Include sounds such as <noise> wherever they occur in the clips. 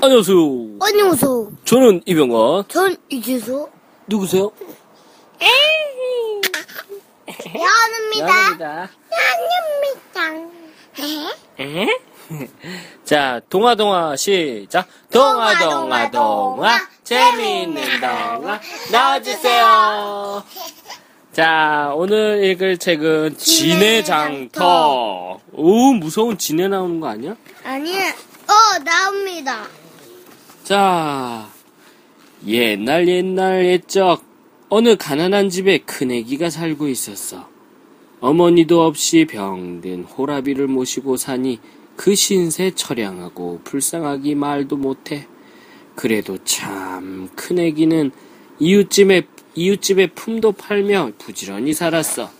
안녕하세요. 안녕하세요. 저는 이병건. 전 이재수. 누구세요? 야입니다 야입니다. 자, 동화 동화 시작. 동화 동화 동화 재미있는 동화 나와주세요. 자, 오늘 읽을 책은 진해 장터. 오, 무서운 진해 나오는 거 아니야? 아니야. 어 나옵니다. 자, 옛날 옛날 옛적 어느 가난한 집에 큰애기가 살고 있었어. 어머니도 없이 병든 호라비를 모시고 사니 그 신세 처량하고 불쌍하기 말도 못해. 그래도 참 큰애기는 이웃집에 이웃집에 품도 팔며 부지런히 살았어.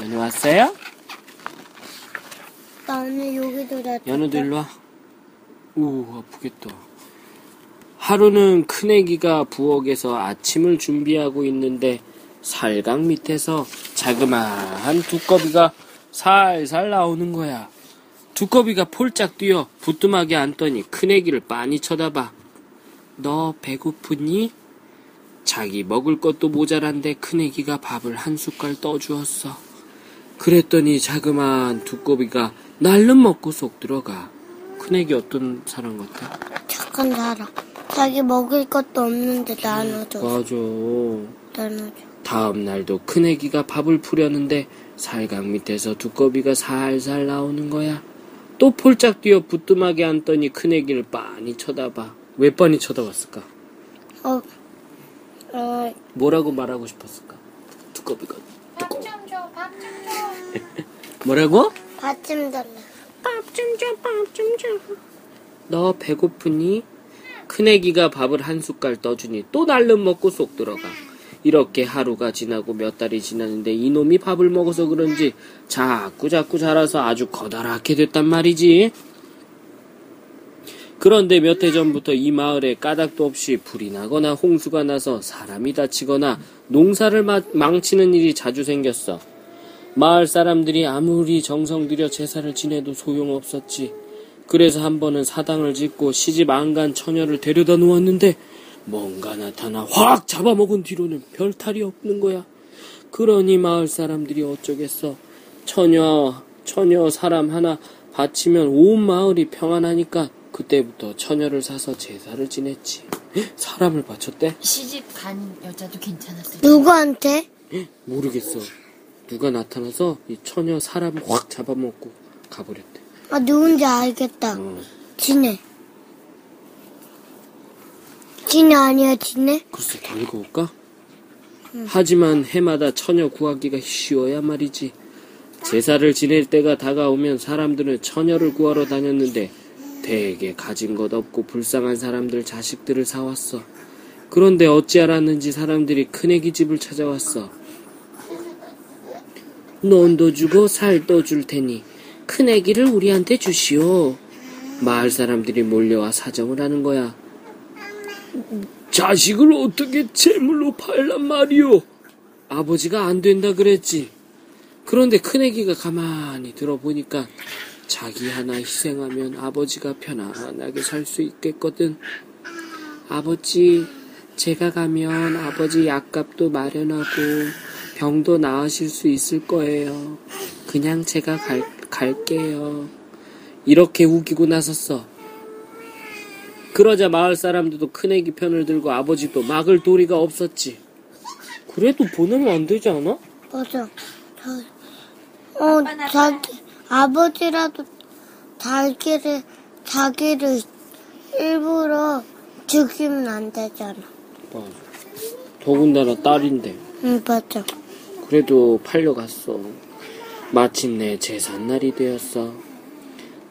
연우 왔어요? 나 오늘 여기도 나. 연우도 일로 와. 우 아프겠다. 하루는 큰애기가 부엌에서 아침을 준비하고 있는데 살강 밑에서 자그마한 두꺼비가 살살 나오는 거야. 두꺼비가 폴짝 뛰어 부뚜막에 앉더니 큰애기를 빤히 쳐다봐. 너 배고프니? 자기 먹을 것도 모자란데 큰애기가 밥을 한 숟갈 떠주었어. 그랬더니 자그마한 두꺼비가 날름 먹고 쏙 들어가. 큰애기 어떤 사람 같아? 착한 사람. 자기 먹을 것도 없는데 나눠줘. 맞아. 나눠줘. 다음 날도 큰 애기가 밥을 푸려는데 살강 밑에서 두꺼비가 살살 나오는 거야. 또 폴짝 뛰어 부뚜막에 앉더니 큰 애기를 빤히 쳐다봐. 왜 빤히 쳐다봤을까? 어. 어. 뭐라고 말하고 싶었을까? 두꺼비가 두꺼워. <laughs> 뭐라고? 받침 달라. 너 배고프니? 큰애기가 밥을 한 숟갈 떠주니 또 날름 먹고 쏙 들어가. 이렇게 하루가 지나고 몇 달이 지났는데 이놈이 밥을 먹어서 그런지 자꾸 자꾸 자라서 아주 커다랗게 됐단 말이지. 그런데 몇 해 전부터 이 마을에 까닭도 없이 불이 나거나 홍수가 나서 사람이 다치거나 농사를 마- 망치는 일이 자주 생겼어. 마을 사람들이 아무리 정성 들여 제사를 지내도 소용없었지. 그래서 한 번은 사당을 짓고 시집 안 간 처녀를 데려다 놓았는데 뭔가 나타나 확 잡아먹은 뒤로는 별 탈이 없는 거야. 그러니 마을 사람들이 어쩌겠어. 처녀, 처녀 사람 하나 바치면 온 마을이 평안하니까 그때부터 처녀를 사서 제사를 지냈지. 헉, 사람을 바쳤대? 시집 간 여자도 괜찮았어요. 누구한테? 모르겠어. 누가 나타나서 이 처녀 사람을 확 잡아먹고 가버렸대. 아 누군지 알겠다. 어, 지네. 지네 아니야 지네? 글쎄 더 읽어볼까? 하지만 해마다 처녀 구하기가 쉬워야 말이지. 제사를 지낼 때가 다가오면 사람들은 처녀를 구하러 다녔는데 대개 가진 것 없고 불쌍한 사람들 자식들을 사왔어. 그런데 어찌 알았는지 사람들이 큰애기 집을 찾아왔어. 논도 주고 살도 줄 테니 큰애기를 우리한테 주시오. 마을 사람들이 몰려와 사정을 하는 거야. 자식을 어떻게 제물로 팔란 말이오? 아버지가 안 된다 그랬지. 그런데 큰애기가 가만히 들어보니까 자기 하나 희생하면 아버지가 편안하게 살 수 있겠거든. 아버지, 제가 가면 아버지 약값도 마련하고 병도 나으실 수 있을 거예요. 그냥 제가 갈, 갈게요. 이렇게 우기고 나섰어. 그러자 마을 사람들도 큰애기 편을 들고 아버지도 막을 도리가 없었지. 그래도 보내면 안 되지 않아? 맞아. 자, 어 자기 아버지라도 자기를 자기를 일부러 죽이면 안 되잖아. 맞아. 더군다나 딸인데. 응 맞아. 그래도 팔려갔어. 마침내 제삿날이 되었어.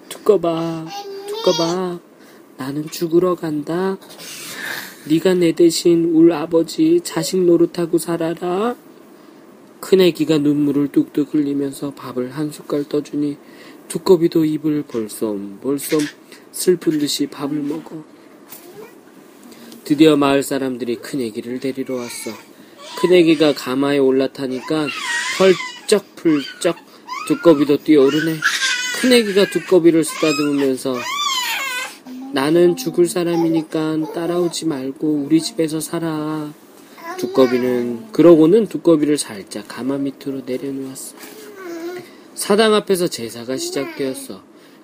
두꺼봐, 두꺼봐. 나는 죽으러 간다. 네가 내 대신 울 아버지 자식 노릇하고 살아라. 큰애기가 눈물을 뚝뚝 흘리면서 밥을 한 숟갈 떠주니 두꺼비도 입을 벌쏨 벌쏨 슬픈 듯이 밥을 먹어. 드디어 마을 사람들이 큰애기를 데리러 왔어. 큰애기가 가마에 올라타니까 펄쩍펄쩍 두꺼비도 뛰어오르네. 큰애기가 두꺼비를 쓰다듬으면서 나는 죽을 사람이니까 따라오지 말고 우리 집에서 살아. 두꺼비는 그러고는 두꺼비를 살짝 가마 밑으로 내려놓았어. 사당 앞에서 제사가 시작되었어.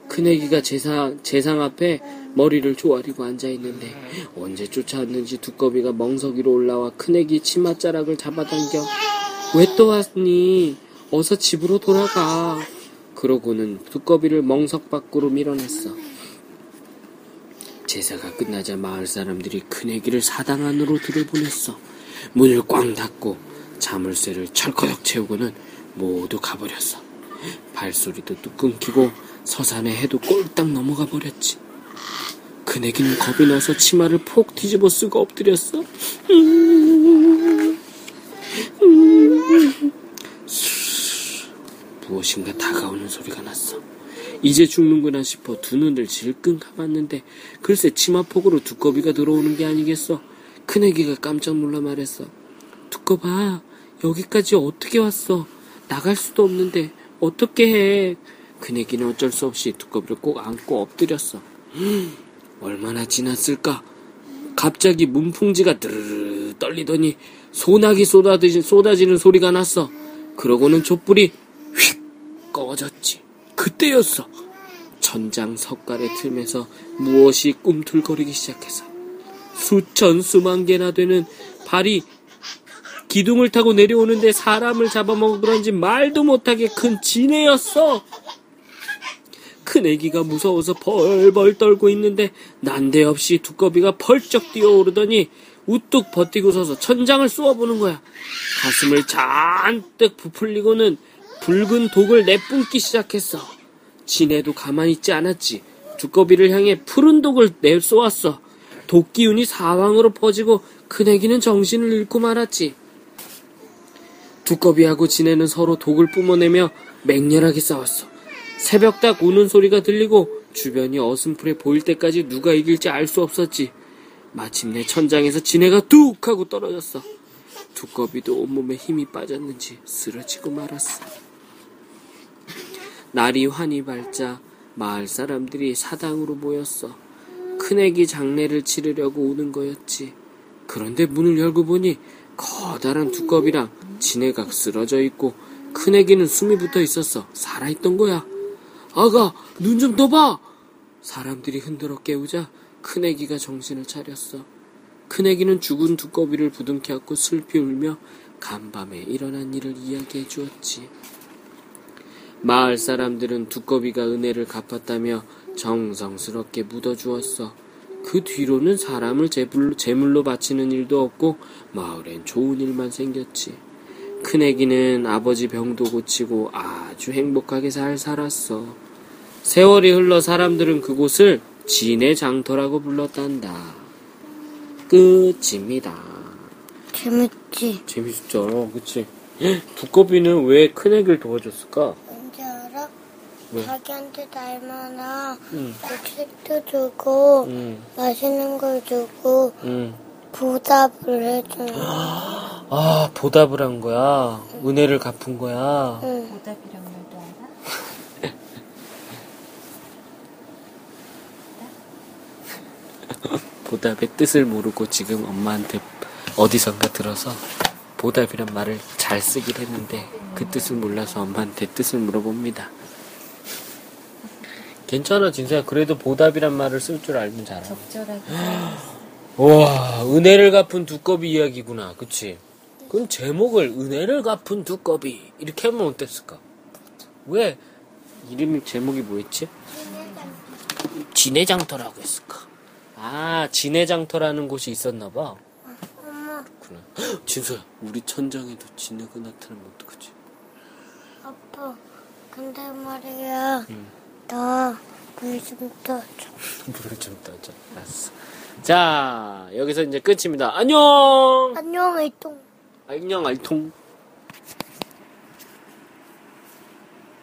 큰애기가 제사, 제상 앞에 머리를 조아리고 앉아있는데 언제 쫓아왔는지 두꺼비가 멍석이로 올라와 큰애기 치맛자락을 잡아당겨 왜 또 왔니? 어서 집으로 돌아가. 그러고는 두꺼비를 멍석 밖으로 밀어냈어. 제사가 끝나자 마을 사람들이 큰 애기를 사당 안으로 들여보냈어. 문을 꽝 닫고 자물쇠를 철커덕 채우고는 모두 가버렸어. 발소리도 뚝 끊기고 서산의 해도 꼴딱 넘어가 버렸지. 큰 애기는 겁이 나서 치마를 폭 뒤집어 쓰고 엎드렸어. 무엇인가 다가오는 소리가 났어. 이제 죽는구나 싶어 두 눈을 질끈 감았는데 글쎄 치마폭으로 두꺼비가 들어오는 게 아니겠어. 큰애기가 깜짝 놀라 말했어. 두꺼봐 여기까지 어떻게 왔어? 나갈 수도 없는데 어떻게 해? 큰애기는 어쩔 수 없이 두꺼비를 꼭 안고 엎드렸어. 음, 얼마나 지났을까? 갑자기 문풍지가 드르르 떨리더니 소나기 쏟아지는, 소리가 났어. 그러고는 촛불이 휙 꺼졌지. 그때였어. 천장 석가래 틈에서 무엇이 꿈틀거리기 시작해서 수천 수만 개나 되는 발이 기둥을 타고 내려오는데 사람을 잡아먹어 그런지 말도 못하게 큰 지네였어. 큰 애기가 무서워서 벌벌 떨고 있는데 난데없이 두꺼비가 펄쩍 뛰어오르더니 우뚝 버티고 서서 천장을 쏘아보는 거야. 가슴을 잔뜩 부풀리고는 붉은 독을 내뿜기 시작했어. 지네도 가만히 있지 않았지. 두꺼비를 향해 푸른 독을 내쏘았어. 독 기운이 사방으로 퍼지고 큰애기는 정신을 잃고 말았지. 두꺼비하고 지네는 서로 독을 뿜어내며 맹렬하게 싸웠어. 새벽닭 우는 소리가 들리고 주변이 어슴푸레 보일 때까지 누가 이길지 알 수 없었지. 마침내 천장에서 지네가 뚝 하고 떨어졌어. 두꺼비도 온몸에 힘이 빠졌는지 쓰러지고 말았어. 날이 환히 밝자 마을 사람들이 사당으로 모였어. 큰애기 장례를 치르려고 오는 거였지. 그런데 문을 열고 보니 커다란 두꺼비랑 지네가 쓰러져 있고 큰애기는 숨이 붙어 있었어. 살아있던 거야. 아가, 눈 좀 떠봐! 사람들이 흔들어 깨우자 큰애기가 정신을 차렸어. 큰애기는 죽은 두꺼비를 부둥켜 안고 슬피 울며 간밤에 일어난 일을 이야기해 주었지. 마을 사람들은 두꺼비가 은혜를 갚았다며 정성스럽게 묻어주었어. 그 뒤로는 사람을 제불- 제물로 바치는 일도 없고 마을엔 좋은 일만 생겼지. 큰애기는 아버지 병도 고치고 아주 행복하게 잘 살았어. 세월이 흘러 사람들은 그곳을 진의 장터라고 불렀단다. 끝입니다. 재밌지? 재밌었죠, 그치? 두꺼비는 왜 큰애기를 도와줬을까? 왜? 자기한테 닮아나 응. 책도 주고 응, 맛있는 걸 주고 응. 보답을 해주는 거야. 아, 보답을 한 거야. 은혜를 갚은 거야. 응. 보답이란 말도 알아? <laughs> 보답의 뜻을 모르고 지금 엄마한테 어디선가 들어서 보답이란 말을 잘 쓰긴 했는데 그 뜻을 몰라서 엄마한테 뜻을 물어봅니다. 괜찮아, 진서야. 그래도 보답이란 말을 쓸 줄 알면 잘하. 적절하게 <gasps> 와, 은혜를 갚은 두꺼비 이야기구나. 그치? 그럼 제목을 은혜를 갚은 두꺼비. 이렇게 하면 어땠을까? 왜 이름이 제목이 뭐였지? 진해장터라고 했을까? 아, 진해장터라는 곳이 있었나봐. 엄마, 그렇구나. <gasps> 진서야, 우리 천장에도 진해가 나타나면 어떡하지? 아빠. 근데 말이야. 응. 나물좀 떠줘. 물을 좀 떠줘. 알았어. 자, 여기서 이제 끝입니다. 안녕! 안녕, 이똥. 안녕, 알통.